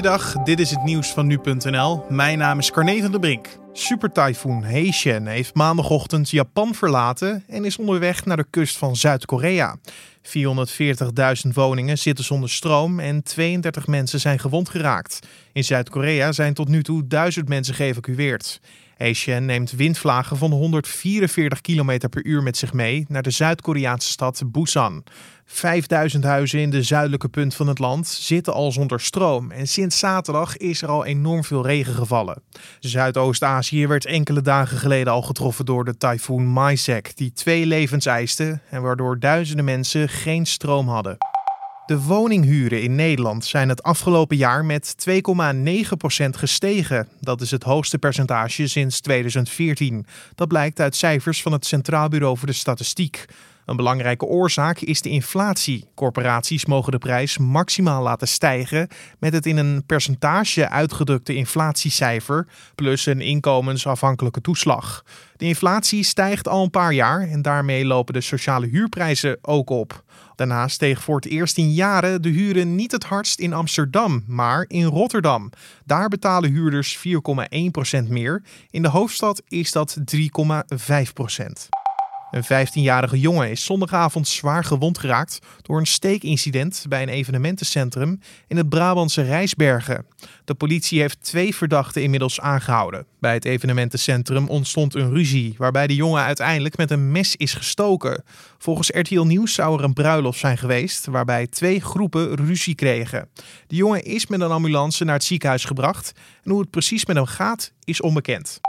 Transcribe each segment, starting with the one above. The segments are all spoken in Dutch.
Goeiedag, dit is het nieuws van nu.nl. Mijn naam is Carne van der Brink. Supertyfoon Heishen heeft maandagochtend Japan verlaten en is onderweg naar de kust van Zuid-Korea. 440.000 woningen zitten zonder stroom en 32 mensen zijn gewond geraakt. In Zuid-Korea zijn tot nu toe 1000 mensen geëvacueerd. Heishen neemt windvlagen van 144 km per uur met zich mee naar de Zuid-Koreaanse stad Busan. 5000 huizen in de zuidelijke punt van het land zitten al zonder stroom. En sinds zaterdag is er al enorm veel regen gevallen. Zuidoost-Azië werd enkele dagen geleden al getroffen door de tyfoon Maisek, die twee levens eiste en waardoor duizenden mensen geen stroom hadden. De woninghuren in Nederland zijn het afgelopen jaar met 2,9% gestegen. Dat is het hoogste percentage sinds 2014. Dat blijkt uit cijfers van het Centraal Bureau voor de Statistiek. Een belangrijke oorzaak is de inflatie. Corporaties mogen de prijs maximaal laten stijgen met het in een percentage uitgedrukte inflatiecijfer plus een inkomensafhankelijke toeslag. De inflatie stijgt al een paar jaar en daarmee lopen de sociale huurprijzen ook op. Daarnaast steeg voor het eerst in jaren de huren niet het hardst in Amsterdam, maar in Rotterdam. Daar betalen huurders 4,1% meer. In de hoofdstad is dat 3,5%. Een 15-jarige jongen is zondagavond zwaar gewond geraakt door een steekincident bij een evenementencentrum in het Brabantse Rijsbergen. De politie heeft twee verdachten inmiddels aangehouden. Bij het evenementencentrum ontstond een ruzie waarbij de jongen uiteindelijk met een mes is gestoken. Volgens RTL Nieuws zou er een bruiloft zijn geweest waarbij twee groepen ruzie kregen. De jongen is met een ambulance naar het ziekenhuis gebracht en hoe het precies met hem gaat is onbekend.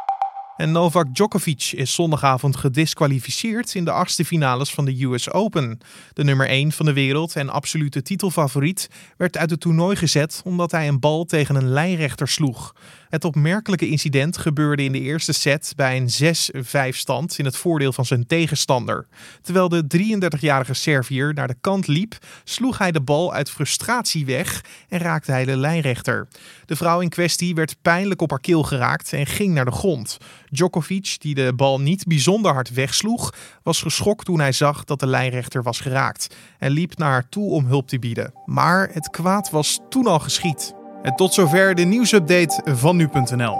En Novak Djokovic is zondagavond gedisqualificeerd in de achtste finales van de US Open. De nummer 1 van de wereld en absolute titelfavoriet werd uit het toernooi gezet omdat hij een bal tegen een lijnrechter sloeg. Het opmerkelijke incident gebeurde in de eerste set bij een 6-5 stand in het voordeel van zijn tegenstander. Terwijl de 33-jarige Servier naar de kant liep, sloeg hij de bal uit frustratie weg en raakte hij de lijnrechter. De vrouw in kwestie werd pijnlijk op haar keel geraakt en ging naar de grond. Djokovic, die de bal niet bijzonder hard wegsloeg, was geschokt toen hij zag dat de lijnrechter was geraakt en liep naar haar toe om hulp te bieden. Maar het kwaad was toen al geschied. En tot zover de nieuwsupdate van nu.nl.